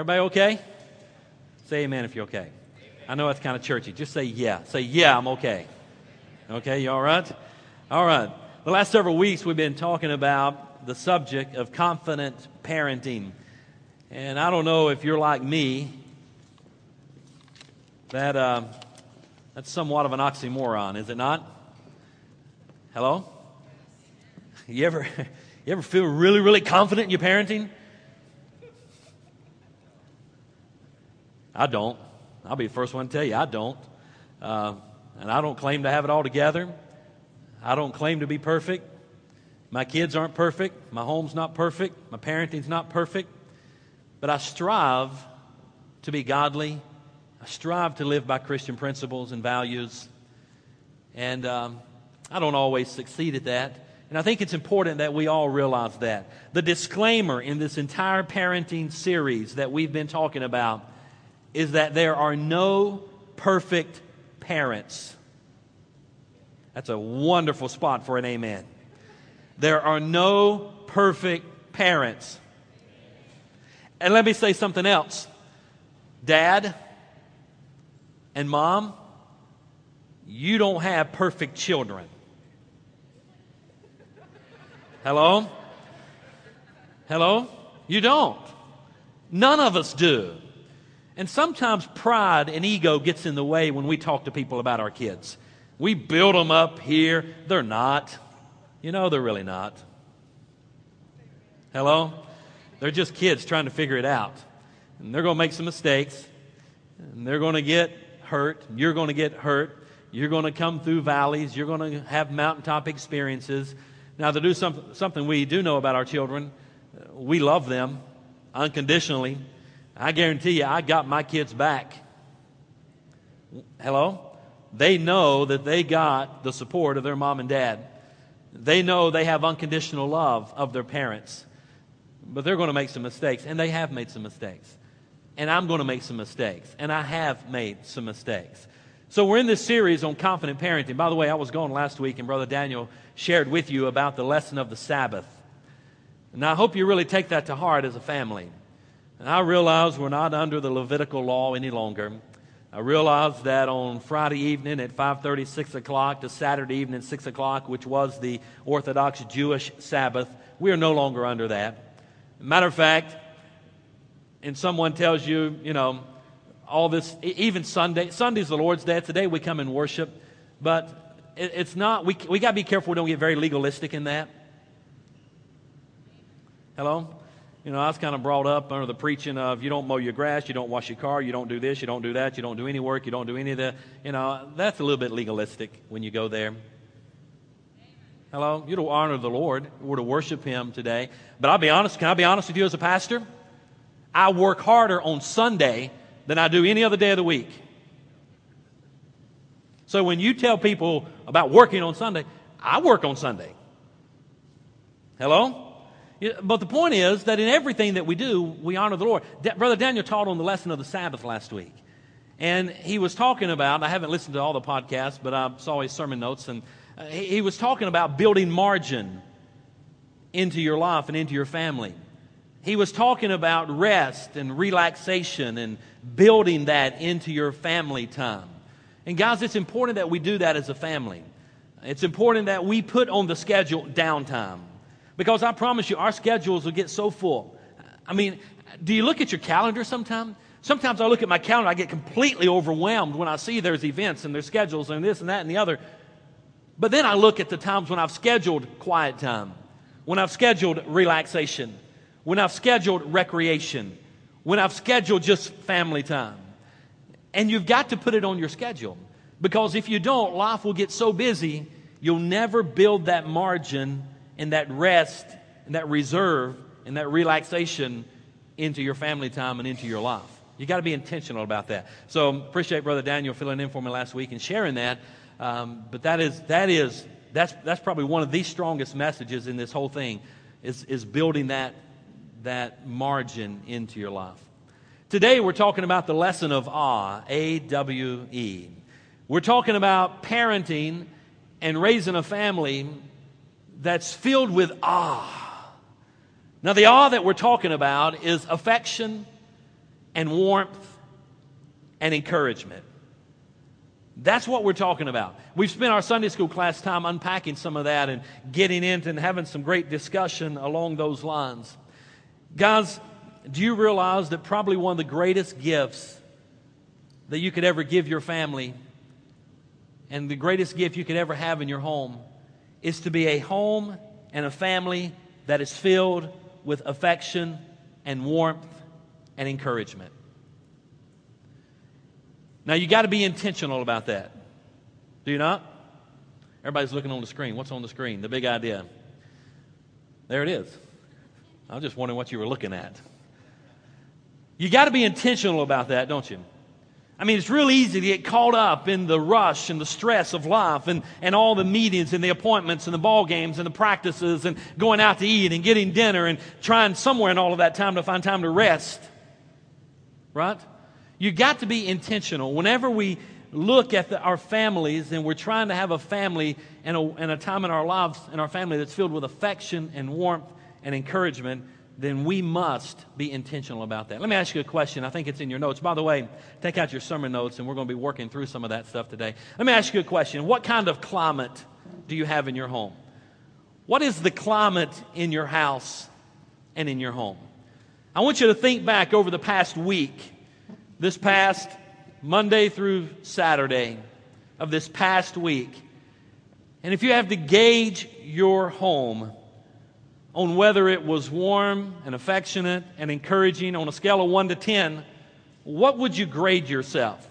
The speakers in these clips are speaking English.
Everybody okay? Say amen if you're okay. I know that's kind of churchy. Just say yeah. Say yeah, I'm okay. Okay, you all right? All right. The last several weeks we've been talking about the subject of confident parenting. And I don't know if you're like me, that uh, that's somewhat of an oxymoron, is it not? Hello? You ever, you ever feel really, really confident in your parenting? I don't. I'll be the first one to tell you, I don't. Uh, and I don't claim to have it all together. I don't claim to be perfect. My kids aren't perfect. My home's not perfect. My parenting's not perfect. But I strive to be godly. I strive to live by Christian principles and values. And um, I don't always succeed at that. And I think it's important that we all realize that. The disclaimer in this entire parenting series that we've been talking about is that there are no perfect parents. That's a wonderful spot for an amen. There are no perfect parents. And let me say something else. Dad and mom, you don't have perfect children. Hello? Hello? You don't. None of us do. And sometimes pride and ego gets in the way when we talk to people about our kids. We build them up here. They're not. You know, they're really not. Hello? They're just kids trying to figure it out. And they're going to make some mistakes. And they're going to get hurt. You're going to get hurt. You're going to come through valleys. You're going to have mountaintop experiences. Now, to do some, something we do know about our children, uh, we love them unconditionally. I guarantee you, I got my kids back. Hello? They know that they got the support of their mom and dad. They know they have unconditional love of their parents. But they're going to make some mistakes, and they have made some mistakes. And I'm going to make some mistakes, and I have made some mistakes. So we're in this series on confident parenting. By the way, I was gone last week, and Brother Daniel shared with you about the lesson of the Sabbath. And I hope you really take that to heart as a family. And I realize we're not under the Levitical law any longer. I realize that on Friday evening at 5:30, 6 o'clock to Saturday evening 6 o'clock, which was the Orthodox Jewish Sabbath, we are no longer under that. Matter of fact, and someone tells you, you know, all this, even Sunday, Sunday's the Lord's Day. Today we come and worship, but it's not, we, we got to be careful we don't get very legalistic in that. Hello? You know, I was kind of brought up under the preaching of you don't mow your grass, you don't wash your car, you don't do this, you don't do that, you don't do any work, you don't do any of that. You know, that's a little bit legalistic when you go there. Hello? You're to honor the Lord. We're to worship Him today. But I'll be honest, can I be honest with you as a pastor? I work harder on Sunday than I do any other day of the week. So when you tell people about working on Sunday, I work on Sunday. Hello? But the point is that in everything that we do, we honor the Lord. Brother Daniel taught on the lesson of the Sabbath last week. And he was talking about, I haven't listened to all the podcasts, but I saw his sermon notes, and uh, he was talking about building margin into your life and into your family. He was talking about rest and relaxation and building that into your family time. And guys, it's important that we do that as a family. It's important that we put on the schedule downtime. Because I promise you, our schedules will get so full. I mean, do you look at your calendar sometimes? Sometimes I look at my calendar, I get completely overwhelmed when I see there's events and there's schedules and this and that and the other. But then I look at the times when I've scheduled quiet time, when I've scheduled relaxation, when I've scheduled recreation, when I've scheduled just family time. And you've got to put it on your schedule. Because if you don't, life will get so busy, you'll never build that margin and that rest and that reserve and that relaxation into your family time and into your life. You got to be intentional about that. So appreciate Brother Daniel filling in for me last week and sharing that. Um, but that is that is that's that's probably one of the strongest messages in this whole thing is is building that that margin into your life. Today we're talking about the lesson of awe, A W E. We're talking about parenting and raising a family that's filled with awe. Now, the awe that we're talking about is affection and warmth and encouragement. That's what we're talking about. We've spent our Sunday school class time unpacking some of that and getting into and having some great discussion along those lines. Guys, do you realize that probably one of the greatest gifts that you could ever give your family and the greatest gift you could ever have in your home is to be a home and a family that is filled with affection and warmth and encouragement. Now, you got to be intentional about that. Do you not? Everybody's looking on the screen. What's on the screen? The big idea. There it is. I was just wondering what you were looking at. You got to be intentional about that, don't you? I mean, it's real easy to get caught up in the rush and the stress of life and, and all the meetings and the appointments and the ball games and the practices and going out to eat and getting dinner and trying somewhere in all of that time to find time to rest. Right? You got to be intentional. Whenever we look at the, our families and we're trying to have a family and a, and a time in our lives in our family that's filled with affection and warmth and encouragement, then we must be intentional about that. Let me ask you a question. I think it's in your notes. By the way, take out your sermon notes, and we're going to be working through some of that stuff today. Let me ask you a question. What kind of climate do you have in your home? What is the climate in your house and in your home? I want you to think back over the past week, this past Monday through Saturday of this past week. And if you have to gauge your home, on whether it was warm and affectionate and encouraging on a scale of 1 to 10, what would you grade yourself?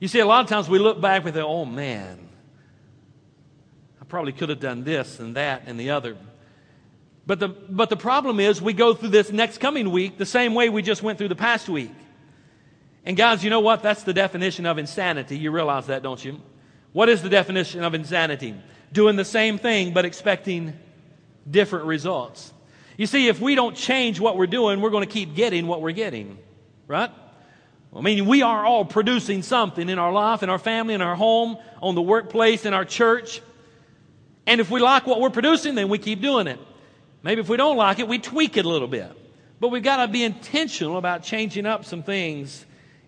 You see, a lot of times we look back and think, oh man, I probably could have done this and that and the other. But the, but the problem is, we go through this next coming week the same way we just went through the past week. And guys, you know what? That's the definition of insanity. You realize that, don't you? What is the definition of insanity? Doing the same thing but expecting different results. You see, if we don't change what we're doing, we're going to keep getting what we're getting, right? I mean, we are all producing something in our life, in our family, in our home, on the workplace, in our church. And if we like what we're producing, then we keep doing it. Maybe if we don't like it, we tweak it a little bit. But we've got to be intentional about changing up some things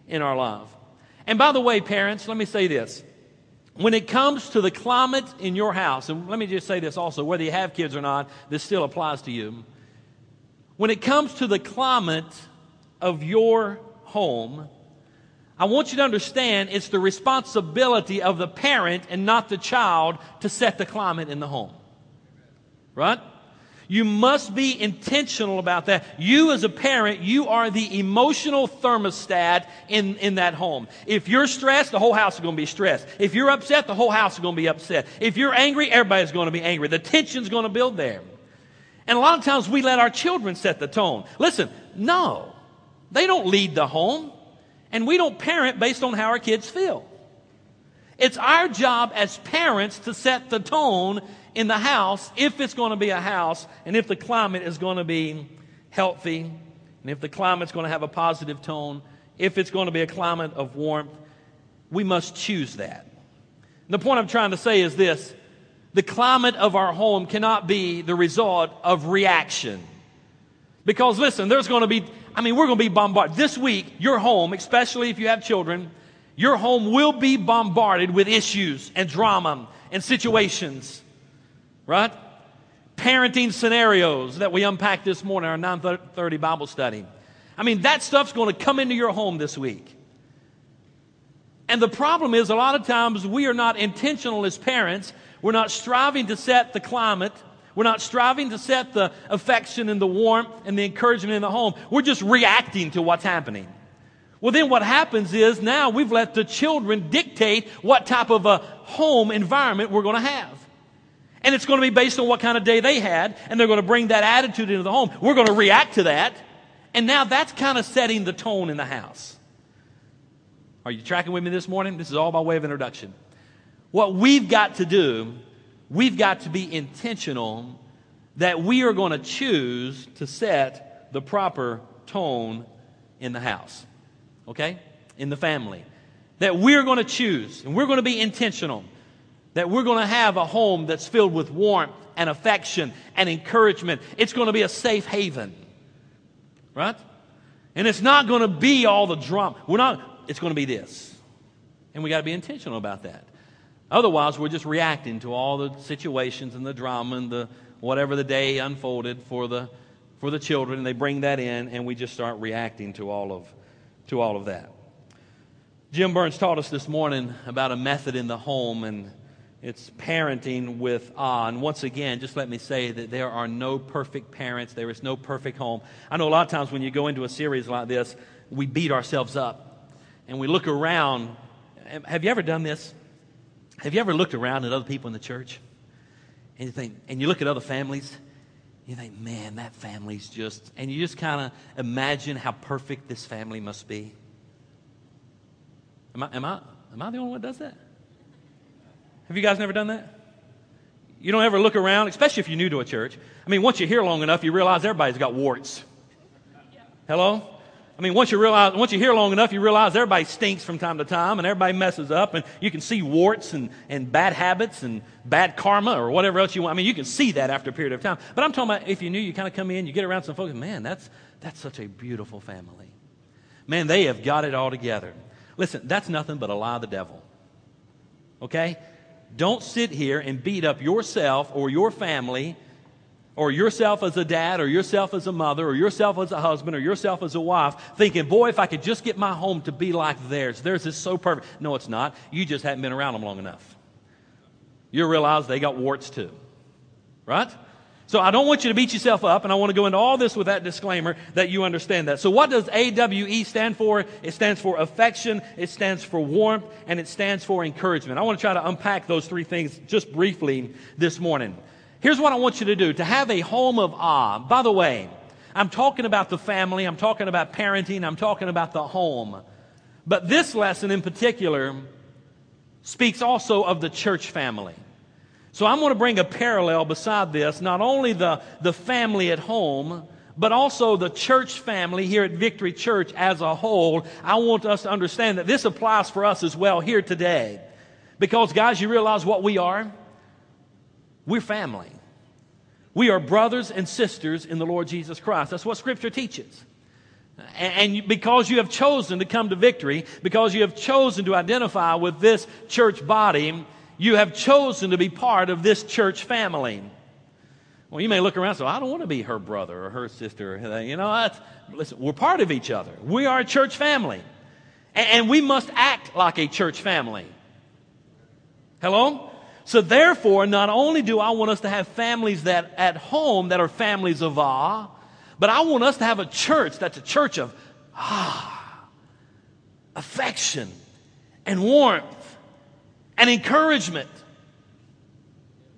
in our life. And by the way, parents, let me say this. When it comes to the climate in your house, and let me just say this also, whether you have kids or not, this still applies to you. When it comes to the climate of your home, I want you to understand it's the responsibility of the parent and not the child to set the climate in the home. Right? You must be intentional about that. You, as a parent, you are the emotional thermostat in, in that home. If you're stressed, the whole house is going to be stressed. If you're upset, the whole house is going to be upset. If you're angry, everybody's going to be angry. The tension's going to build there. And a lot of times we let our children set the tone. Listen, no, they don't lead the home, and we don't parent based on how our kids feel. It's our job as parents to set the tone in the house if it's going to be a house and if the climate is going to be healthy and if the climate's going to have a positive tone, if it's going to be a climate of warmth, we must choose that. And the point I'm trying to say is this the climate of our home cannot be the result of reaction. Because listen, there's going to be, I mean, we're going to be bombarded. This week, your home, especially if you have children, your home will be bombarded with issues and drama and situations right? Parenting scenarios that we unpacked this morning, our 930 Bible study. I mean, that stuff's going to come into your home this week. And the problem is, a lot of times we are not intentional as parents. We're not striving to set the climate. We're not striving to set the affection and the warmth and the encouragement in the home. We're just reacting to what's happening. Well, then what happens is now we've let the children dictate what type of a home environment we're going to have. And it's going to be based on what kind of day they had, and they're going to bring that attitude into the home. We're going to react to that. And now that's kind of setting the tone in the house. Are you tracking with me this morning? This is all by way of introduction. What we've got to do, we've got to be intentional that we are going to choose to set the proper tone in the house, okay? In the family. That we're going to choose and we're going to be intentional. That we're going to have a home that's filled with warmth and affection and encouragement. It's going to be a safe haven. Right? And it's not going to be all the drama. We're not, it's going to be this. And we got to be intentional about that. Otherwise, we're just reacting to all the situations and the drama and the whatever the day unfolded for the for the children, and they bring that in, and we just start reacting to all of to all of that. Jim Burns taught us this morning about a method in the home, and it's parenting with awe. And once again, just let me say that there are no perfect parents. There is no perfect home. I know a lot of times when you go into a series like this, we beat ourselves up and we look around. Have you ever done this? Have you ever looked around at other people in the church and you think, and you look at other families, you think, man, that family's just, and you just kind of imagine how perfect this family must be. Am I, am I, am I the only one that does that? Have you guys never done that? You don't ever look around, especially if you're new to a church. I mean, once you're here long enough, you realize everybody's got warts. Hello? I mean, once you realize, once you're here long enough, you realize everybody stinks from time to time and everybody messes up and you can see warts and, and bad habits and bad karma or whatever else you want. I mean, you can see that after a period of time. But I'm talking about if you knew, you kind of come in, you get around some folks, man, that's, that's such a beautiful family. Man, they have got it all together. Listen, that's nothing but a lie of the devil. Okay? Don't sit here and beat up yourself or your family or yourself as a dad or yourself as a mother or yourself as a husband or yourself as a wife thinking, boy, if I could just get my home to be like theirs. Theirs is so perfect. No, it's not. You just haven't been around them long enough. You realize they got warts too. Right? So I don't want you to beat yourself up, and I want to go into all this with that disclaimer that you understand that. So what does AWE stand for? It stands for affection, it stands for warmth, and it stands for encouragement. I want to try to unpack those three things just briefly this morning. Here's what I want you to do to have a home of awe. By the way, I'm talking about the family, I'm talking about parenting, I'm talking about the home. But this lesson in particular speaks also of the church family. So I'm going to bring a parallel beside this, not only the, the family at home, but also the church family here at Victory Church as a whole. I want us to understand that this applies for us as well here today. Because, guys, you realize what we are? We're family. We are brothers and sisters in the Lord Jesus Christ. That's what Scripture teaches. And because you have chosen to come to victory, because you have chosen to identify with this church body, you have chosen to be part of this church family. Well, you may look around and say, I don't want to be her brother or her sister. You know, listen, we're part of each other. We are a church family. And we must act like a church family. Hello? So therefore, not only do I want us to have families that at home that are families of awe, but I want us to have a church that's a church of ah, affection and warmth and encouragement.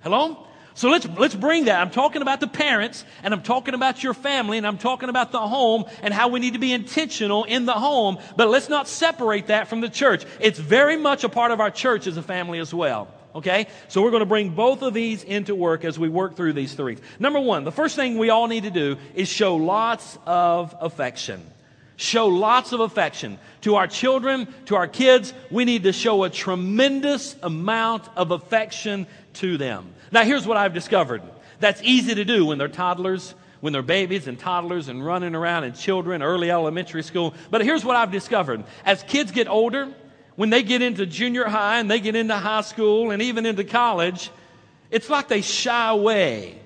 Hello? So let's, let's bring that. I'm talking about the parents and I'm talking about your family and I'm talking about the home and how we need to be intentional in the home. But let's not separate that from the church. It's very much a part of our church as a family as well. Okay? So we're going to bring both of these into work as we work through these three. Number one, the first thing we all need to do is show lots of affection show lots of affection. To our children, to our kids, we need to show a tremendous amount of affection to them. Now, here's what I've discovered that's easy to do when they're toddlers, when they're babies and toddlers and running around and children, early elementary school. But here's what I've discovered as kids get older, when they get into junior high and they get into high school and even into college, it's like they shy away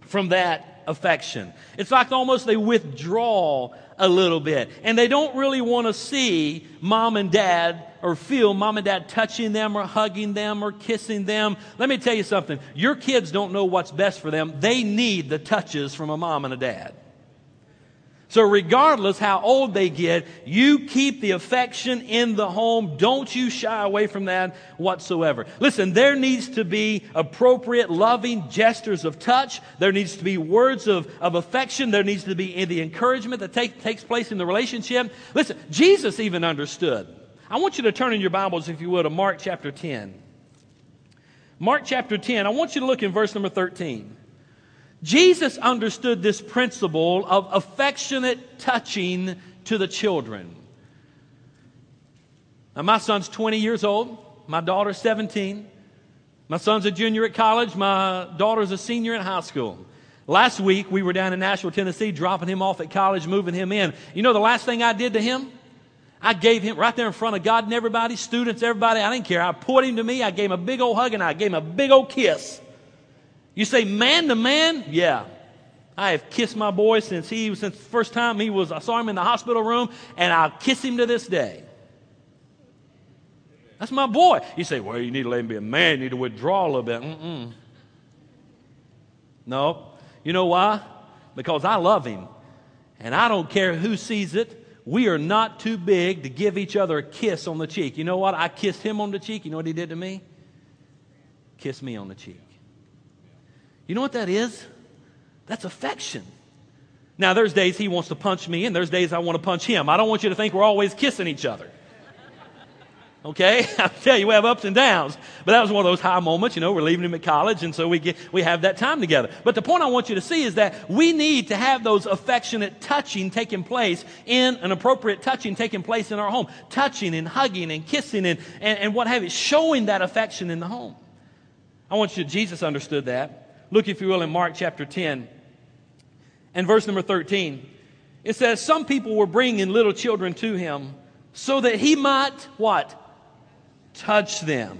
from that affection. It's like almost they withdraw a little bit. And they don't really want to see mom and dad or feel mom and dad touching them or hugging them or kissing them. Let me tell you something. Your kids don't know what's best for them. They need the touches from a mom and a dad. So, regardless how old they get, you keep the affection in the home. Don't you shy away from that whatsoever. Listen, there needs to be appropriate, loving gestures of touch. There needs to be words of, of affection. There needs to be the encouragement that take, takes place in the relationship. Listen, Jesus even understood. I want you to turn in your Bibles, if you will, to Mark chapter 10. Mark chapter 10, I want you to look in verse number 13. Jesus understood this principle of affectionate touching to the children. Now, my son's 20 years old, my daughter's 17. My son's a junior at college, my daughter's a senior in high school. Last week, we were down in Nashville, Tennessee, dropping him off at college, moving him in. You know the last thing I did to him? I gave him right there in front of God and everybody, students, everybody, I didn't care. I pulled him to me, I gave him a big old hug, and I gave him a big old kiss. You say man to man? Yeah. I have kissed my boy since he since the first time he was I saw him in the hospital room and I'll kiss him to this day. That's my boy. You say, well, you need to let him be a man. You need to withdraw a little bit. Mm-mm. No. You know why? Because I love him. And I don't care who sees it. We are not too big to give each other a kiss on the cheek. You know what? I kissed him on the cheek. You know what he did to me? Kiss me on the cheek. You know what that is? That's affection. Now, there's days he wants to punch me, and there's days I want to punch him. I don't want you to think we're always kissing each other. Okay? I tell you, we have ups and downs. But that was one of those high moments, you know, we're leaving him at college, and so we, get, we have that time together. But the point I want you to see is that we need to have those affectionate touching taking place in an appropriate touching taking place in our home. Touching and hugging and kissing and, and, and what have you, showing that affection in the home. I want you, Jesus understood that. Look, if you will, in Mark chapter 10 and verse number 13. It says, Some people were bringing little children to him so that he might what? Touch them.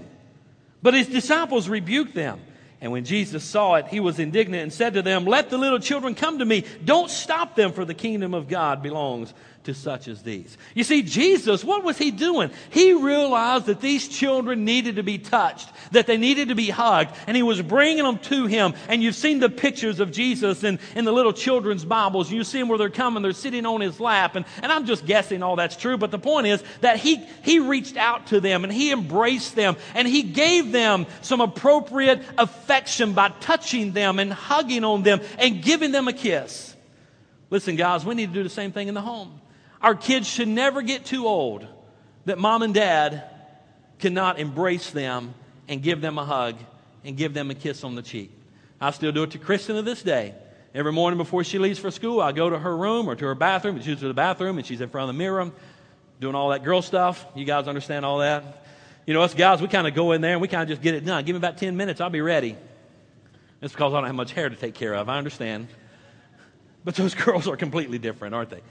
But his disciples rebuked them. And when Jesus saw it, he was indignant and said to them, Let the little children come to me. Don't stop them, for the kingdom of God belongs to such as these. You see, Jesus, what was he doing? He realized that these children needed to be touched, that they needed to be hugged, and he was bringing them to him. And you've seen the pictures of Jesus in, in the little children's Bibles. You see them where they're coming, they're sitting on his lap. And, and I'm just guessing all that's true, but the point is that he, he reached out to them and he embraced them and he gave them some appropriate affection by touching them and hugging on them and giving them a kiss. Listen, guys, we need to do the same thing in the home. Our kids should never get too old that mom and dad cannot embrace them and give them a hug and give them a kiss on the cheek. I still do it to Kristen to this day. Every morning before she leaves for school, I go to her room or to her bathroom, she's to the bathroom, and she's in front of the mirror doing all that girl stuff. You guys understand all that? You know, us guys, we kind of go in there and we kind of just get it done. Give me about 10 minutes, I'll be ready. It's because I don't have much hair to take care of. I understand. But those girls are completely different, aren't they?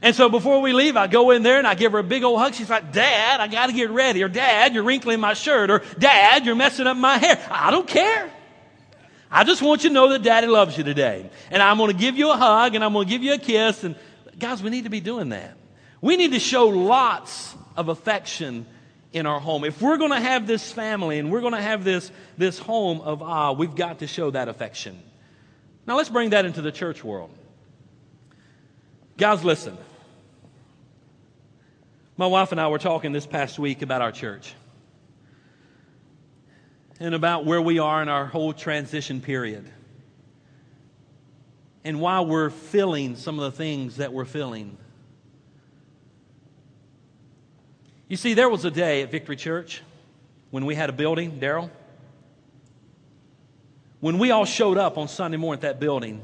And so before we leave, I go in there and I give her a big old hug. She's like, Dad, I got to get ready. Or Dad, you're wrinkling my shirt. Or Dad, you're messing up my hair. I don't care. I just want you to know that Daddy loves you today. And I'm going to give you a hug and I'm going to give you a kiss. And guys, we need to be doing that. We need to show lots of affection in our home. If we're going to have this family and we're going to have this, this home of ah, we've got to show that affection. Now let's bring that into the church world. Guys, listen. My wife and I were talking this past week about our church and about where we are in our whole transition period and why we're feeling some of the things that we're feeling. You see, there was a day at Victory Church when we had a building, Daryl, when we all showed up on Sunday morning at that building.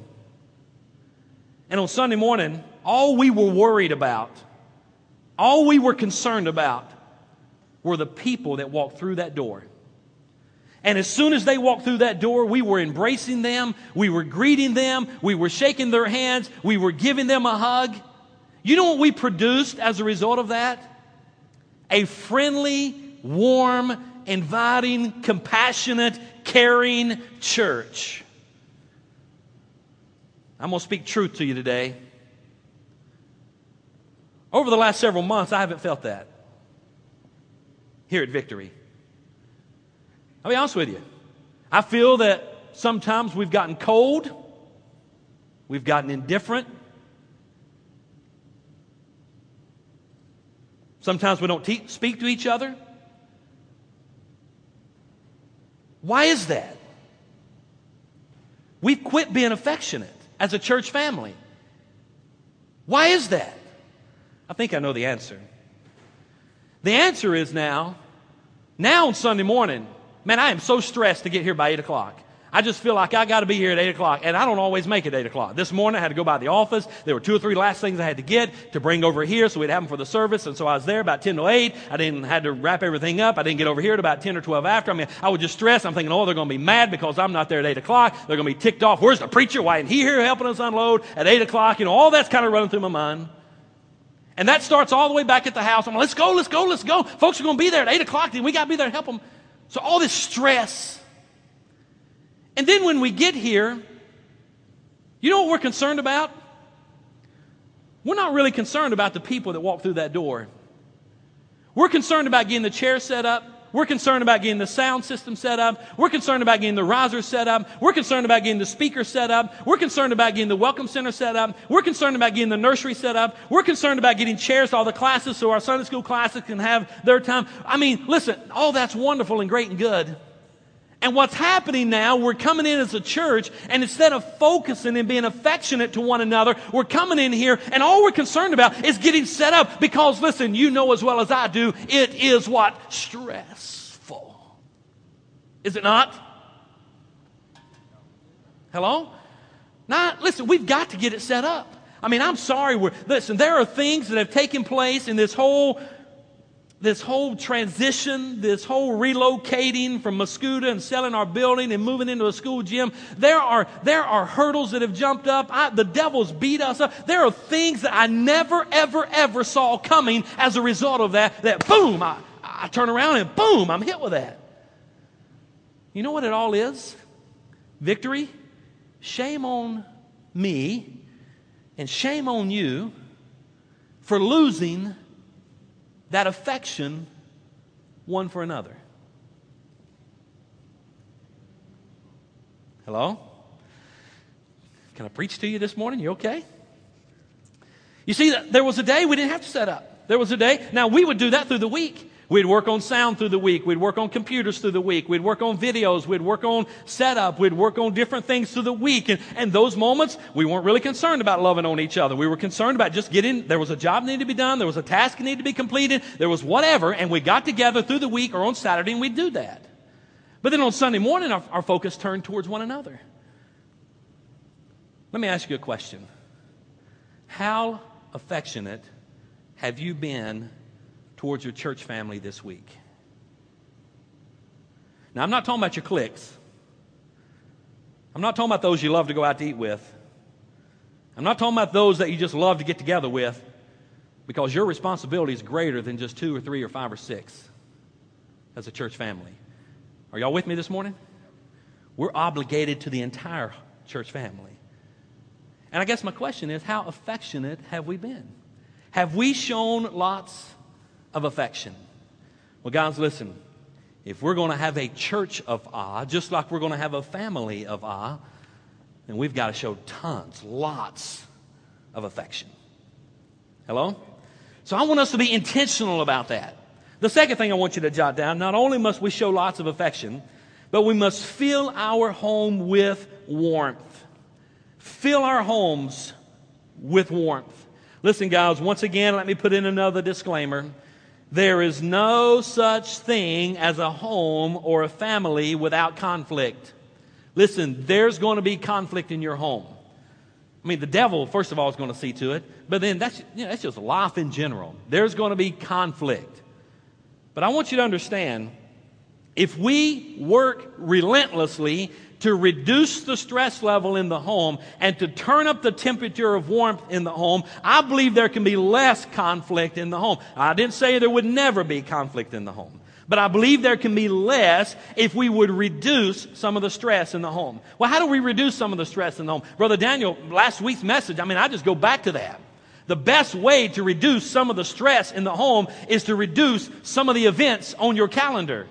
And on Sunday morning, all we were worried about all we were concerned about were the people that walked through that door. And as soon as they walked through that door, we were embracing them, we were greeting them, we were shaking their hands, we were giving them a hug. You know what we produced as a result of that? A friendly, warm, inviting, compassionate, caring church. I'm going to speak truth to you today. Over the last several months, I haven't felt that here at Victory. I'll be honest with you. I feel that sometimes we've gotten cold, we've gotten indifferent, Sometimes we don't te- speak to each other. Why is that? We've quit being affectionate as a church family. Why is that? I think I know the answer. The answer is now, now on Sunday morning, man, I am so stressed to get here by 8 o'clock. I just feel like I got to be here at 8 o'clock, and I don't always make it 8 o'clock. This morning I had to go by the office. There were two or three last things I had to get to bring over here so we'd have them for the service, and so I was there about 10 to 8. I didn't had to wrap everything up. I didn't get over here at about 10 or 12 after. I mean, I was just stressed. I'm thinking, oh, they're going to be mad because I'm not there at 8 o'clock. They're going to be ticked off. Where's the preacher? Why isn't he here helping us unload at 8 o'clock? You know, all that's kind of running through my mind. And that starts all the way back at the house. I'm like, let's go, let's go, let's go. Folks are going to be there at 8 o'clock. Then we got to be there to help them. So all this stress and then when we get here, you know what we're concerned about? We're not really concerned about the people that walk through that door. We're concerned about getting the chair set up. We're concerned about getting the sound system set up. We're concerned about getting the risers set up. We're concerned about getting the speaker set up. We're concerned about getting the welcome center set up. We're concerned about getting the nursery set up. We're concerned about getting chairs to all the classes so our Sunday school classes can have their time. I mean, listen, all that's wonderful and great and good. And what's happening now, we're coming in as a church, and instead of focusing and being affectionate to one another, we're coming in here, and all we're concerned about is getting set up because, listen, you know as well as I do, it is what? Stressful. Is it not? Hello? Now, listen, we've got to get it set up. I mean, I'm sorry. We're, listen, there are things that have taken place in this whole this whole transition, this whole relocating from Mascoutah and selling our building and moving into a school gym, there are, there are hurdles that have jumped up. I, the devil's beat us up. There are things that I never, ever, ever saw coming as a result of that, that boom, I, I turn around and boom, I'm hit with that. You know what it all is? Victory. Shame on me and shame on you for losing that affection one for another. Hello? Can I preach to you this morning? You okay? You see, that there was a day we didn't have to set up. There was a day. Now, we would do that through the week. We'd work on sound through the week. We'd work on computers through the week. We'd work on videos. We'd work on setup. We'd work on different things through the week. And, and those moments, we weren't really concerned about loving on each other. We were concerned about just getting, there was a job needed to be done. There was a task needed to be completed. There was whatever. And we got together through the week or on Saturday and we'd do that. But then on Sunday morning, our, our focus turned towards one another. Let me ask you a question. How affectionate have you been towards your church family this week? Now, I'm not talking about your cliques. I'm not talking about those you love to go out to eat with. I'm not talking about those that you just love to get together with because your responsibility is greater than just two or three or five or six as a church family. Are y'all with me this morning? We're obligated to the entire church family. And I guess my question is how affectionate have we been? Have we shown lots of affection. Well, guys, listen. If we're going to have a church of Ah, just like we're going to have a family of Ah, then we've got to show tons, lots of affection. Hello? So I want us to be intentional about that. The second thing I want you to jot down not only must we show lots of affection, but we must fill our home with warmth. Fill our homes with warmth. Listen, guys, once again, let me put in another disclaimer. There is no such thing as a home or a family without conflict. Listen, there's going to be conflict in your home. I mean, the devil, first of all, is going to see to it, but then that's, you know, that's just life in general. There's going to be conflict. But I want you to understand if we work relentlessly to reduce the stress level in the home and to turn up the temperature of warmth in the home, I believe there can be less conflict in the home. I didn't say there would never be conflict in the home. But I believe there can be less if we would reduce some of the stress in the home. Well, how do we reduce some of the stress in the home? Brother Daniel, last week's message, I mean, I just go back to that. The best way to reduce some of the stress in the home is to reduce some of the events on your calendar.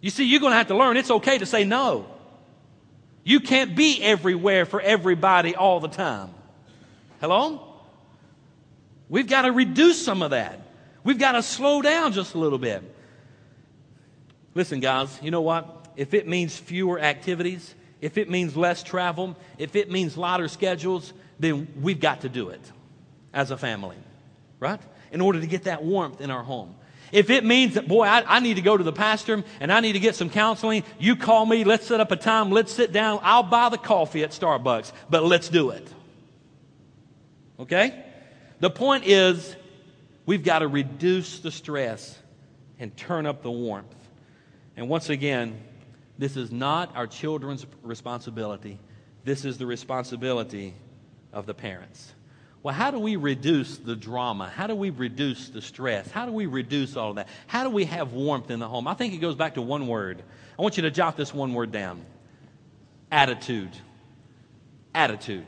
You see, you're going to have to learn it's okay to say no. You can't be everywhere for everybody all the time. Hello? We've got to reduce some of that. We've got to slow down just a little bit. Listen, guys, you know what? If it means fewer activities, if it means less travel, if it means lighter schedules, then we've got to do it as a family, right? In order to get that warmth in our home. If it means that, boy, I, I, need to go to the pastor and I need to get some counseling, you call me, let's set up a time, let's sit down. I'll buy the coffee at Starbucks, but let's do it. Okay? The point is, we've got to reduce the stress and turn up the warmth. And once again, this is not our children's responsibility. This is the responsibility of the parents. Well, how do we reduce the drama? How do we reduce the stress? How do we reduce all of that? How do we have warmth in the home? I think it goes back to one word. I want you to jot this one word down attitude. Attitude.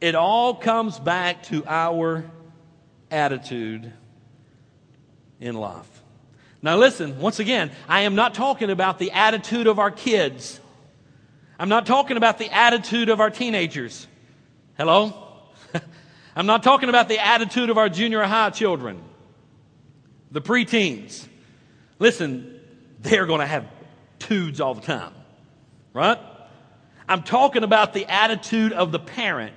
It all comes back to our attitude in life. Now, listen, once again, I am not talking about the attitude of our kids. I'm not talking about the attitude of our teenagers. Hello? I'm not talking about the attitude of our junior high children, the preteens. Listen, they're going to have tudes all the time, right? I'm talking about the attitude of the parent.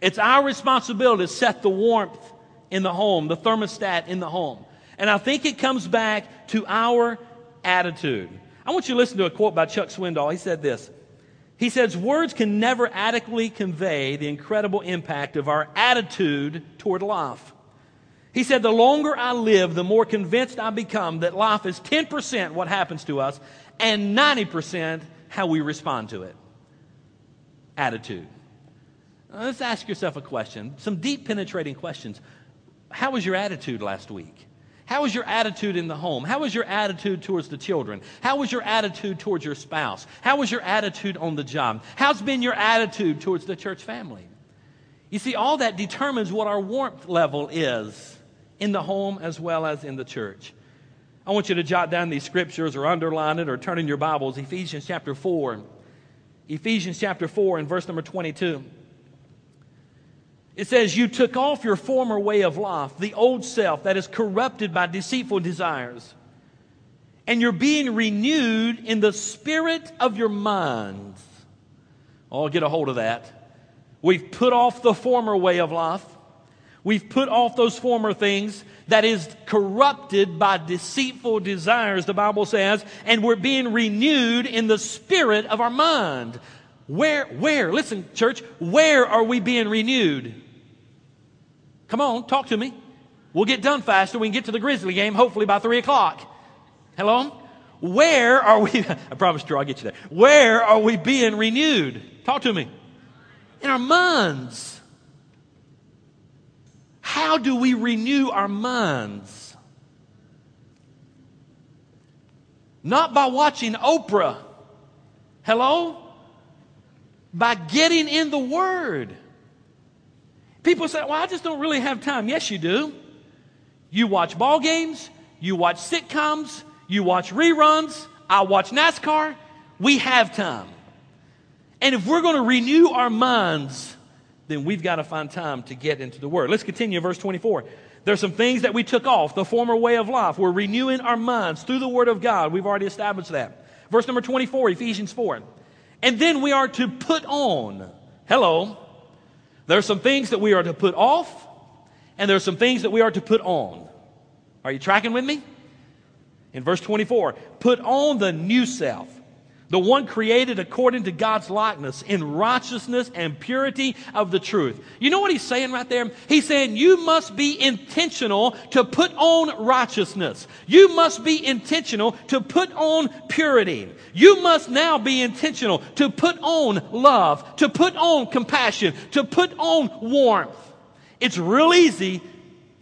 It's our responsibility to set the warmth in the home, the thermostat in the home. And I think it comes back to our attitude. I want you to listen to a quote by Chuck Swindoll. He said this. He says, Words can never adequately convey the incredible impact of our attitude toward life. He said, The longer I live, the more convinced I become that life is 10% what happens to us and 90% how we respond to it. Attitude. Now, let's ask yourself a question, some deep penetrating questions. How was your attitude last week? How was your attitude in the home? How was your attitude towards the children? How was your attitude towards your spouse? How was your attitude on the job? How's been your attitude towards the church family? You see, all that determines what our warmth level is in the home as well as in the church. I want you to jot down these scriptures or underline it or turn in your Bibles. Ephesians chapter 4. Ephesians chapter 4 and verse number 22. It says, You took off your former way of life, the old self that is corrupted by deceitful desires, and you're being renewed in the spirit of your minds. Oh, get a hold of that. We've put off the former way of life. We've put off those former things that is corrupted by deceitful desires, the Bible says, and we're being renewed in the spirit of our mind. Where, where, listen, church, where are we being renewed? Come on, talk to me. We'll get done faster. We can get to the Grizzly game hopefully by 3 o'clock. Hello? Where are we? I promise you, I'll get you there. Where are we being renewed? Talk to me. In our minds. How do we renew our minds? Not by watching Oprah. Hello? By getting in the Word. People say, well, I just don't really have time. Yes, you do. You watch ball games, you watch sitcoms, you watch reruns, I watch NASCAR. We have time. And if we're going to renew our minds, then we've got to find time to get into the Word. Let's continue, verse 24. There's some things that we took off, the former way of life. We're renewing our minds through the Word of God. We've already established that. Verse number 24, Ephesians 4. And then we are to put on. Hello. There are some things that we are to put off, and there are some things that we are to put on. Are you tracking with me? In verse 24, put on the new self, the one created according to God's likeness in righteousness and purity of the truth. You know what he's saying right there? He's saying you must be intentional to put on righteousness. You must be intentional to put on purity. You must now be intentional to put on love, to put on compassion, to put on warmth. It's real easy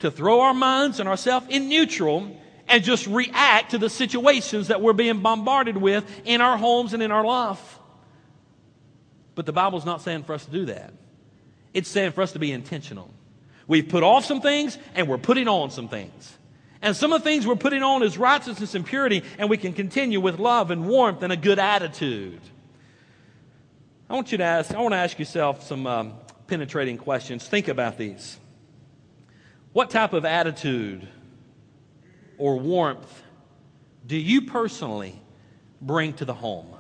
to throw our minds and ourselves in neutral and just react to the situations that we're being bombarded with in our homes and in our life. But the Bible's not saying for us to do that. It's saying for us to be intentional. We've put off some things and we're putting on some things. And some of the things we're putting on is righteousness and purity, and we can continue with love and warmth and a good attitude. I want you to ask, I want to ask yourself some um, penetrating questions. Think about these. What type of attitude or warmth do you personally bring to the home?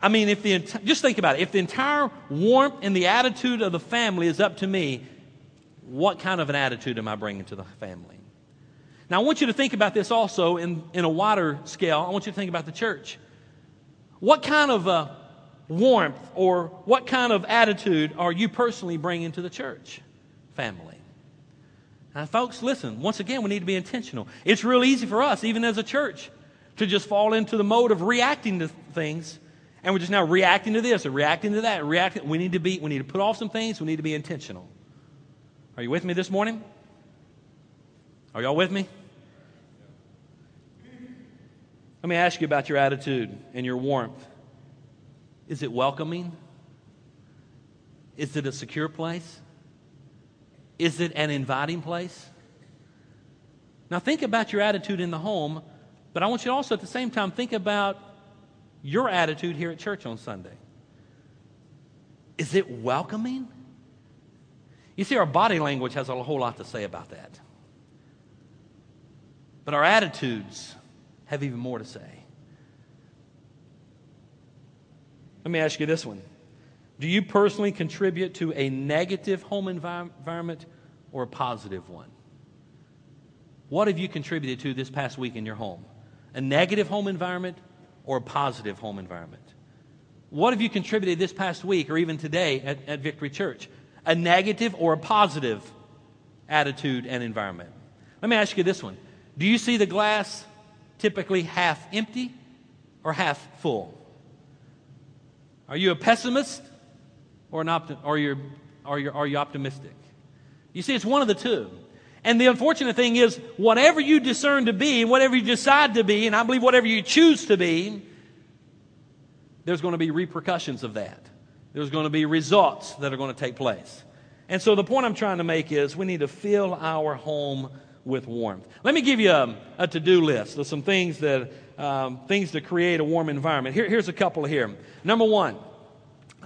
I mean, if the just think about it. If the entire warmth and the attitude of the family is up to me, what kind of an attitude am I bringing to the family? Now, I want you to think about this also in, in a wider scale. I want you to think about the church. What kind of a warmth or what kind of attitude are you personally bringing to the church family? Now, folks, listen, once again, we need to be intentional. It's real easy for us, even as a church, to just fall into the mode of reacting to things. And we're just now reacting to this or reacting to that. Reacting. We need to be, we need to put off some things. We need to be intentional. Are you with me this morning? Are y'all with me? Let me ask you about your attitude and your warmth. Is it welcoming? Is it a secure place? Is it an inviting place? Now, think about your attitude in the home, but I want you to also at the same time think about your attitude here at church on Sunday. Is it welcoming? You see, our body language has a whole lot to say about that. But our attitudes have even more to say. Let me ask you this one do you personally contribute to a negative home environment or a positive one? What have you contributed to this past week in your home? A negative home environment or a positive home environment? What have you contributed this past week or even today at, at Victory Church? A negative or a positive attitude and environment? Let me ask you this one Do you see the glass typically half empty or half full? Are you a pessimist or, an opti- or, you're, or you're, are you optimistic? You see, it's one of the two. And the unfortunate thing is, whatever you discern to be, whatever you decide to be, and I believe whatever you choose to be, there's going to be repercussions of that. There's going to be results that are going to take place. And so the point I'm trying to make is we need to fill our home with warmth. Let me give you a, a to-do list of some things that um, things to create a warm environment. Here, here's a couple here. Number one,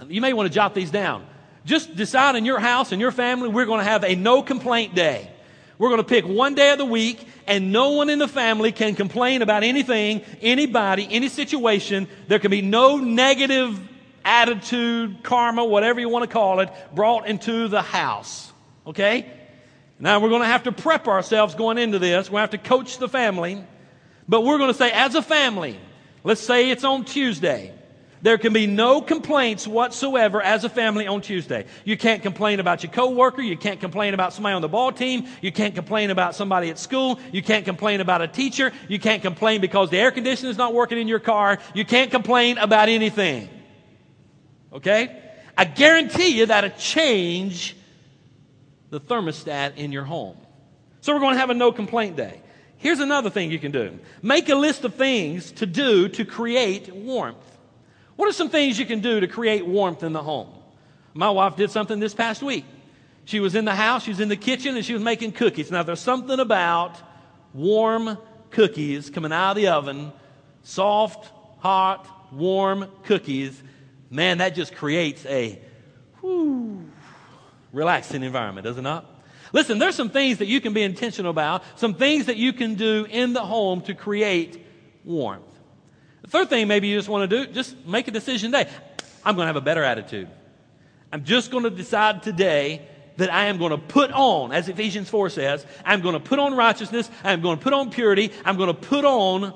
you may want to jot these down. Just decide in your house and your family, we're going to have a no complaint day. We're going to pick one day of the week, and no one in the family can complain about anything, anybody, any situation. There can be no negative attitude, karma, whatever you want to call it, brought into the house. Okay? Now we're going to have to prep ourselves going into this. We're going to have to coach the family. But we're going to say, as a family, let's say it's on Tuesday. There can be no complaints whatsoever as a family on Tuesday. You can't complain about your coworker. You can't complain about somebody on the ball team. You can't complain about somebody at school. You can't complain about a teacher. You can't complain because the air conditioner is not working in your car. You can't complain about anything. Okay? I guarantee you that'll change the thermostat in your home. So we're going to have a no complaint day. Here's another thing you can do. Make a list of things to do to create warmth. What are some things you can do to create warmth in the home? My wife did something this past week. She was in the house, she was in the kitchen, and she was making cookies. Now, there's something about warm cookies coming out of the oven, soft, hot, warm cookies. Man, that just creates a whew, relaxing environment, does it not? Listen, there's some things that you can be intentional about, some things that you can do in the home to create warmth. The third thing maybe you just want to do, just make a decision today. I'm going to have a better attitude. I'm just going to decide today that I am going to put on, as Ephesians 4 says, I'm going to put on righteousness, I'm going to put on purity, I'm going to put on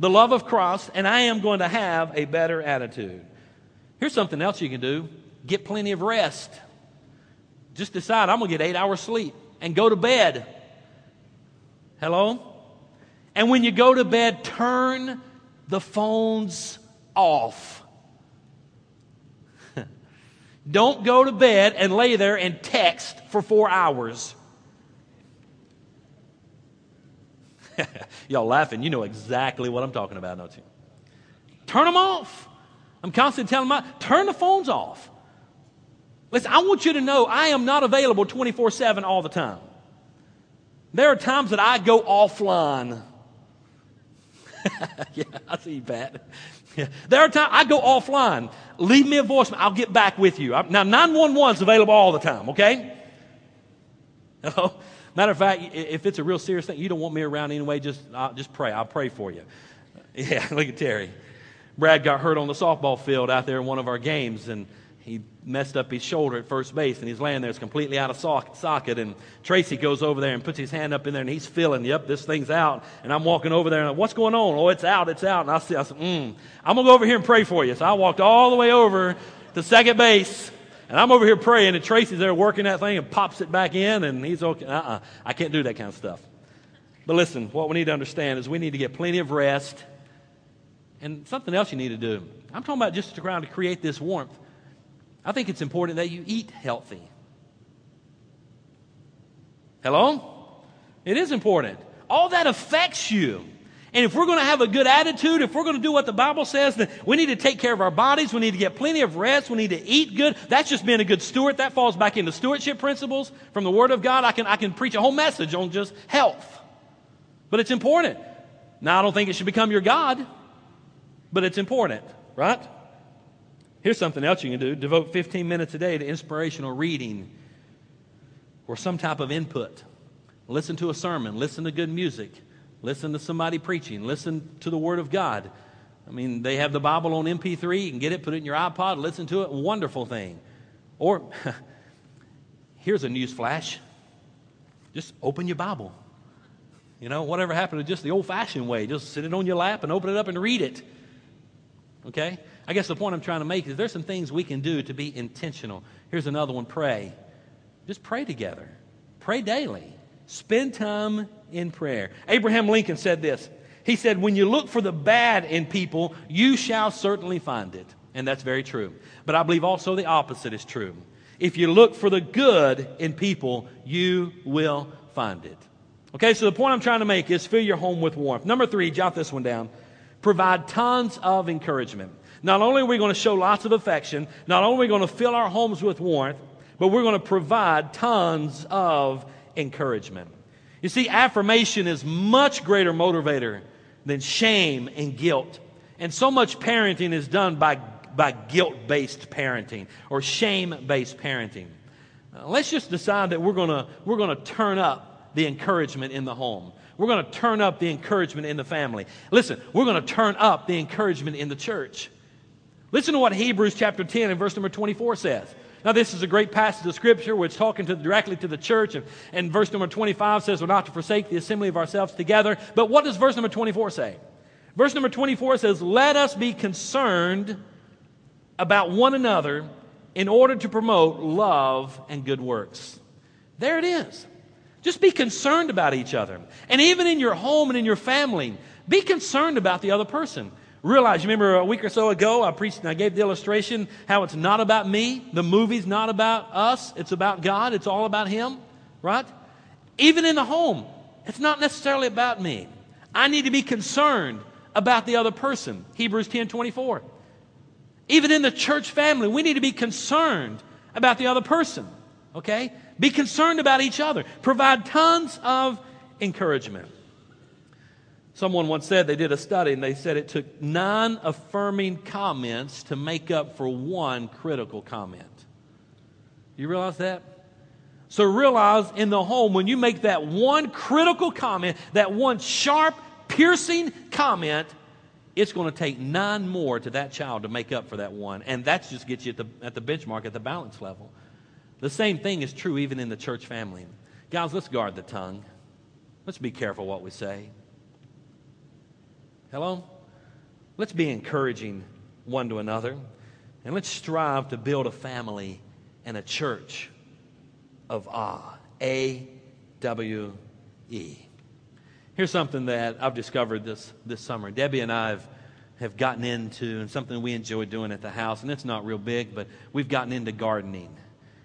the love of Christ, and I am going to have a better attitude. Here's something else you can do get plenty of rest. Just decide I'm going to get eight hours sleep and go to bed. Hello? And when you go to bed, turn the phones off. Don't go to bed and lay there and text for four hours. Y'all laughing. You know exactly what I'm talking about, don't you? Turn them off. I'm constantly telling my turn the phones off. Listen, I want you to know I am not available 24 7 all the time. There are times that I go offline. yeah, I see you, Pat. Yeah. There are times I go offline. Leave me a voicemail. I'll get back with you. Now, 911 is available all the time, okay? Hello? Matter of fact, if it's a real serious thing, you don't want me around anyway, just, uh, just pray. I'll pray for you. Yeah, look at Terry. Brad got hurt on the softball field out there in one of our games, and he messed up his shoulder at first base, and he's laying there. It's completely out of socket. And Tracy goes over there and puts his hand up in there, and he's feeling, yep, this thing's out. And I'm walking over there, and I'm, what's going on? Oh, it's out, it's out. And I, see, I said, mm, I'm going to go over here and pray for you. So I walked all the way over to second base, and I'm over here praying, and Tracy's there working that thing and pops it back in, and he's okay. Uh-uh, I can't do that kind of stuff. But listen, what we need to understand is we need to get plenty of rest. And something else you need to do. I'm talking about just around to create this warmth. I think it's important that you eat healthy. Hello? It is important. All that affects you. And if we're going to have a good attitude, if we're going to do what the Bible says, then we need to take care of our bodies. We need to get plenty of rest. We need to eat good. That's just being a good steward. That falls back into stewardship principles from the Word of God. I can, I can preach a whole message on just health. But it's important. Now, I don't think it should become your God, but it's important, right? Here's something else you can do devote 15 minutes a day to inspirational reading or some type of input. Listen to a sermon, listen to good music, listen to somebody preaching, listen to the Word of God. I mean, they have the Bible on MP3. You can get it, put it in your iPod, listen to it. Wonderful thing. Or, here's a news flash just open your Bible. You know, whatever happened to just the old fashioned way, just sit it on your lap and open it up and read it. Okay? I guess the point I'm trying to make is there's some things we can do to be intentional. Here's another one pray. Just pray together, pray daily, spend time in prayer. Abraham Lincoln said this. He said, When you look for the bad in people, you shall certainly find it. And that's very true. But I believe also the opposite is true. If you look for the good in people, you will find it. Okay, so the point I'm trying to make is fill your home with warmth. Number three, jot this one down. Provide tons of encouragement. Not only are we going to show lots of affection, not only are we going to fill our homes with warmth, but we're going to provide tons of encouragement. You see, affirmation is much greater motivator than shame and guilt. And so much parenting is done by, by guilt based parenting or shame based parenting. Uh, let's just decide that we're going we're going to turn up the encouragement in the home. We're going to turn up the encouragement in the family. Listen, we're going to turn up the encouragement in the church. Listen to what Hebrews chapter 10 and verse number 24 says. Now, this is a great passage of scripture which talking to, directly to the church. And, and verse number 25 says, We're not to forsake the assembly of ourselves together. But what does verse number 24 say? Verse number 24 says, Let us be concerned about one another in order to promote love and good works. There it is. Just be concerned about each other. And even in your home and in your family, be concerned about the other person realize, you remember a week or so ago, I preached and I gave the illustration how it's not about me. The movie's not about us. It's about God. It's all about Him, right? Even in the home, it's not necessarily about me. I need to be concerned about the other person. Hebrews 10 24. Even in the church family, we need to be concerned about the other person, okay? Be concerned about each other. Provide tons of encouragement. Someone once said they did a study and they said it took nine affirming comments to make up for one critical comment. You realize that? So realize in the home, when you make that one critical comment, that one sharp, piercing comment, it's going to take nine more to that child to make up for that one. And that just gets you at the, at the benchmark, at the balance level. The same thing is true even in the church family. Guys, let's guard the tongue. Let's be careful what we say. Hello? Let's be encouraging one to another. And let's strive to build a family and a church of awe. A W E. Here's something that I've discovered this, this summer. Debbie and I have, have gotten into, and something we enjoy doing at the house, and it's not real big, but we've gotten into gardening.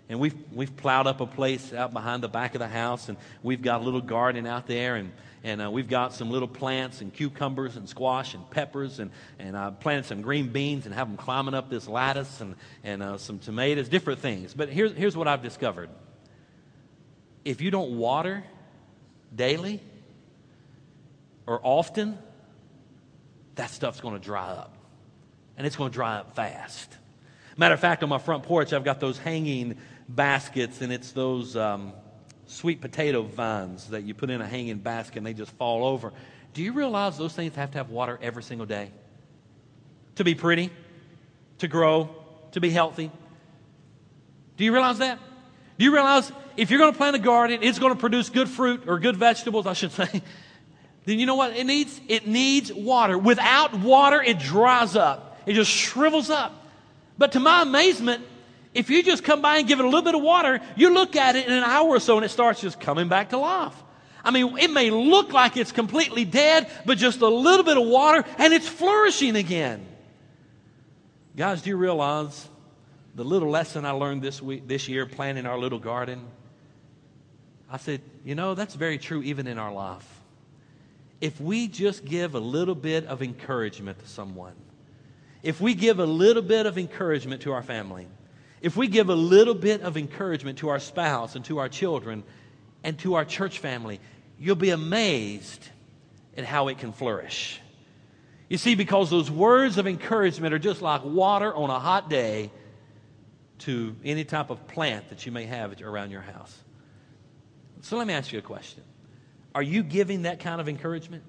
And we've, we've plowed up a place out behind the back of the house, and we've got a little garden out there, and and uh, we've got some little plants and cucumbers and squash and peppers and, and I planted some green beans and have them climbing up this lattice and, and uh, some tomatoes, different things. But here's, here's what I've discovered. If you don't water daily or often, that stuff's going to dry up. And it's going to dry up fast. Matter of fact, on my front porch, I've got those hanging baskets, and it's those um, sweet potato vines that you put in a hanging basket and they just fall over. Do you realize those things have to have water every single day? To be pretty, to grow, to be healthy. Do you realize that? Do you realize if you're going to plant a garden, it's going to produce good fruit or good vegetables, I should say, then you know what it needs? It needs water. Without water, it dries up, it just shrivels up. But to my amazement, if you just come by and give it a little bit of water, you look at it in an hour or so and it starts just coming back to life. I mean, it may look like it's completely dead, but just a little bit of water and it's flourishing again. Guys, do you realize the little lesson I learned this week, this year, planting our little garden? I said, you know, that's very true even in our life. If we just give a little bit of encouragement to someone, if we give a little bit of encouragement to our family, if we give a little bit of encouragement to our spouse and to our children and to our church family, you'll be amazed at how it can flourish. You see, because those words of encouragement are just like water on a hot day to any type of plant that you may have around your house. So let me ask you a question Are you giving that kind of encouragement?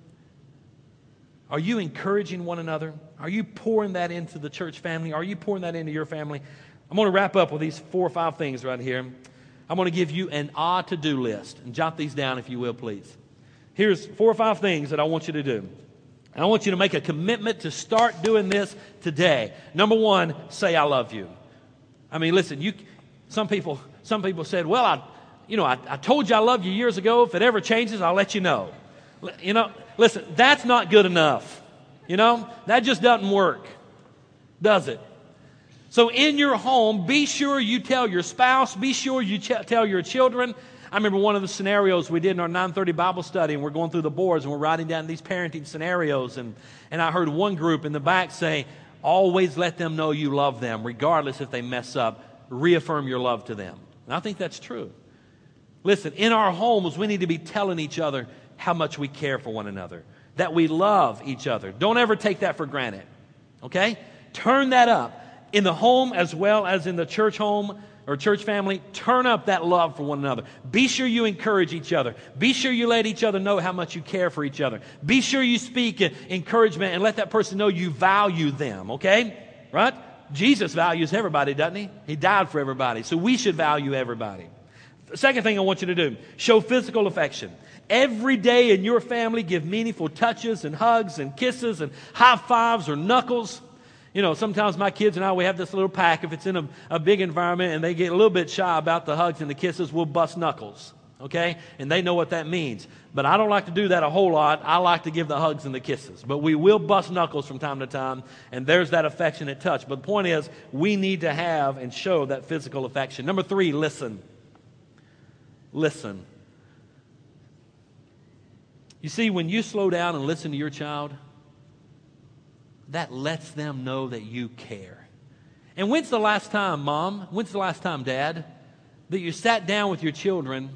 Are you encouraging one another? Are you pouring that into the church family? Are you pouring that into your family? I'm going to wrap up with these four or five things right here. I'm going to give you an ah to do list. And jot these down if you will, please. Here's four or five things that I want you to do. I want you to make a commitment to start doing this today. Number one, say I love you. I mean, listen, you some people some people said, Well, I you know, I, I told you I love you years ago. If it ever changes, I'll let you know. You know, listen, that's not good enough. You know, that just doesn't work, does it? So in your home, be sure you tell your spouse, be sure you ch- tell your children. I remember one of the scenarios we did in our 930 Bible study, and we're going through the boards and we're writing down these parenting scenarios. And, and I heard one group in the back say, Always let them know you love them, regardless if they mess up. Reaffirm your love to them. And I think that's true. Listen, in our homes, we need to be telling each other how much we care for one another, that we love each other. Don't ever take that for granted. Okay? Turn that up in the home as well as in the church home or church family, turn up that love for one another. Be sure you encourage each other. Be sure you let each other know how much you care for each other. Be sure you speak encouragement and let that person know you value them, okay? Right? Jesus values everybody, doesn't he? He died for everybody. So we should value everybody. The second thing I want you to do show physical affection. Every day in your family, give meaningful touches and hugs and kisses and high fives or knuckles. You know, sometimes my kids and I, we have this little pack. If it's in a, a big environment and they get a little bit shy about the hugs and the kisses, we'll bust knuckles. Okay? And they know what that means. But I don't like to do that a whole lot. I like to give the hugs and the kisses. But we will bust knuckles from time to time, and there's that affectionate touch. But the point is, we need to have and show that physical affection. Number three, listen. Listen. You see, when you slow down and listen to your child, that lets them know that you care. And when's the last time, mom? When's the last time, dad, that you sat down with your children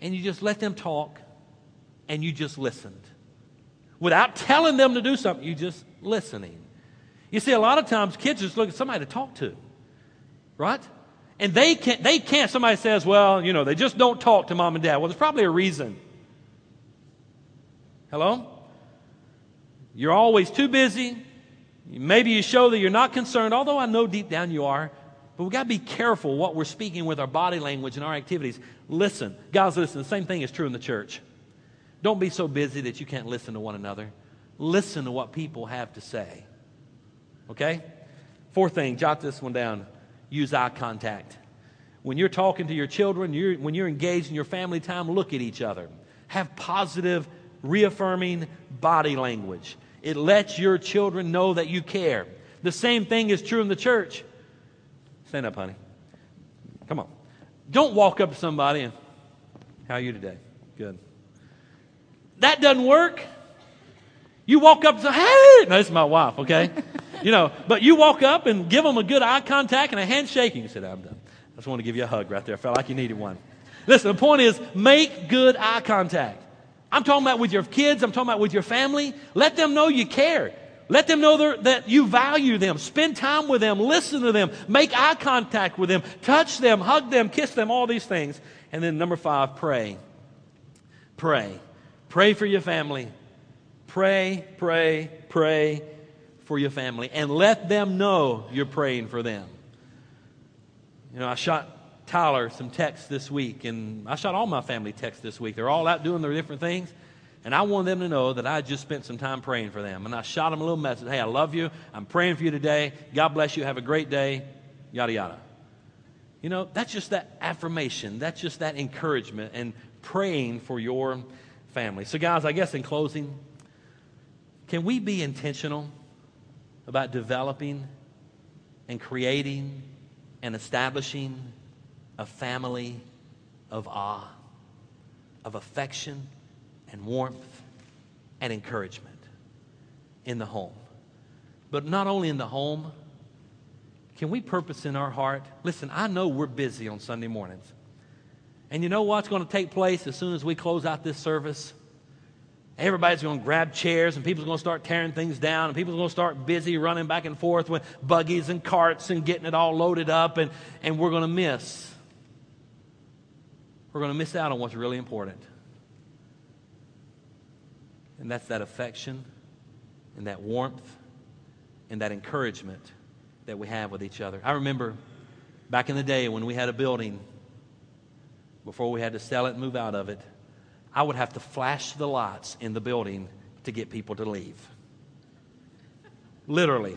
and you just let them talk and you just listened? Without telling them to do something, you just listening. You see, a lot of times kids just look at somebody to talk to, right? And they can't, they can't. Somebody says, well, you know, they just don't talk to mom and dad. Well, there's probably a reason. Hello? You're always too busy. Maybe you show that you're not concerned, although I know deep down you are. But we've got to be careful what we're speaking with our body language and our activities. Listen. Guys, listen. The same thing is true in the church. Don't be so busy that you can't listen to one another. Listen to what people have to say. Okay? Fourth thing, jot this one down. Use eye contact. When you're talking to your children, you're, when you're engaged in your family time, look at each other. Have positive, reaffirming body language. It lets your children know that you care. The same thing is true in the church. Stand up, honey. Come on. Don't walk up to somebody and, how are you today? Good. That doesn't work. You walk up and say, hey, no, this is my wife, okay? you know, but you walk up and give them a good eye contact and a handshake, and you said, I'm done. I just want to give you a hug right there. I felt like you needed one. Listen, the point is, make good eye contact. I'm talking about with your kids. I'm talking about with your family. Let them know you care. Let them know that you value them. Spend time with them. Listen to them. Make eye contact with them. Touch them. Hug them. Kiss them. All these things. And then number five, pray. Pray. Pray for your family. Pray, pray, pray for your family. And let them know you're praying for them. You know, I shot Tyler some texts this week, and I shot all my family texts this week. They're all out doing their different things. And I want them to know that I just spent some time praying for them. And I shot them a little message Hey, I love you. I'm praying for you today. God bless you. Have a great day. Yada, yada. You know, that's just that affirmation. That's just that encouragement and praying for your family. So, guys, I guess in closing, can we be intentional about developing and creating and establishing a family of awe, of affection and warmth and encouragement in the home. But not only in the home, can we purpose in our heart? Listen, I know we're busy on Sunday mornings. And you know what's going to take place as soon as we close out this service? Everybody's going to grab chairs and people's going to start tearing things down and people's going to start busy running back and forth with buggies and carts and getting it all loaded up and, and we're going to miss. We're going to miss out on what's really important. And that's that affection and that warmth and that encouragement that we have with each other. I remember back in the day when we had a building, before we had to sell it and move out of it, I would have to flash the lights in the building to get people to leave. Literally.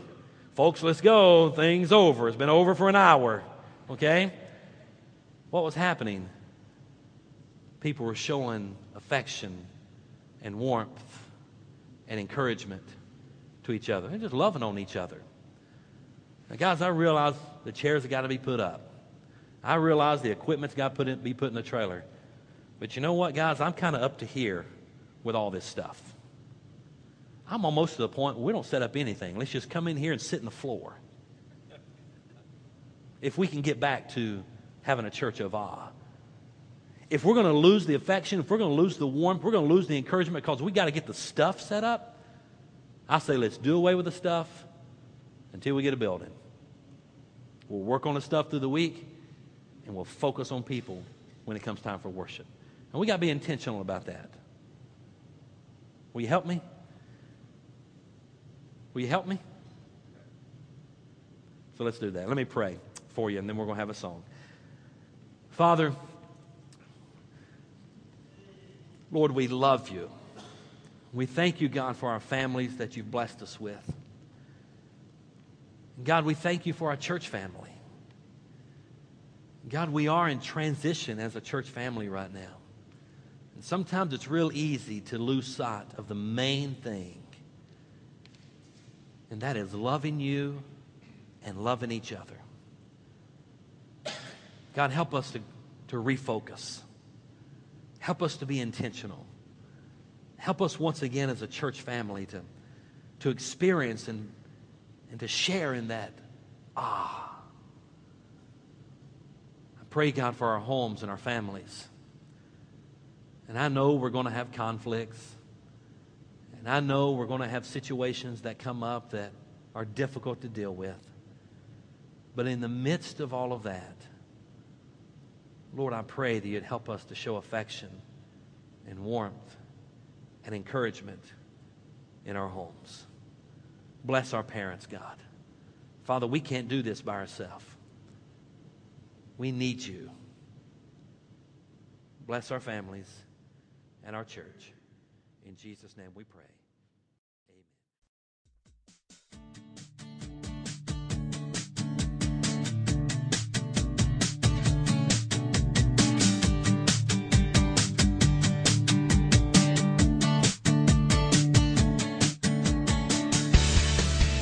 Folks, let's go. Thing's over. It's been over for an hour. Okay? What was happening? People were showing affection and warmth and encouragement to each other. They're just loving on each other. Now, guys, I realize the chairs have got to be put up. I realize the equipment's got to be put in the trailer. But you know what, guys? I'm kind of up to here with all this stuff. I'm almost to the point where we don't set up anything. Let's just come in here and sit in the floor. If we can get back to having a church of awe. If we're going to lose the affection, if we're going to lose the warmth, we're going to lose the encouragement because we got to get the stuff set up. I say let's do away with the stuff until we get a building. We'll work on the stuff through the week and we'll focus on people when it comes time for worship. And we got to be intentional about that. Will you help me? Will you help me? So let's do that. Let me pray for you, and then we're going to have a song. Father, Lord, we love you. We thank you, God, for our families that you've blessed us with. God, we thank you for our church family. God, we are in transition as a church family right now. And sometimes it's real easy to lose sight of the main thing, and that is loving you and loving each other. God, help us to, to refocus. Help us to be intentional. Help us once again as a church family to, to experience and, and to share in that ah. I pray, God, for our homes and our families. And I know we're going to have conflicts. And I know we're going to have situations that come up that are difficult to deal with. But in the midst of all of that, Lord, I pray that you'd help us to show affection and warmth and encouragement in our homes. Bless our parents, God. Father, we can't do this by ourselves. We need you. Bless our families and our church. In Jesus' name we pray.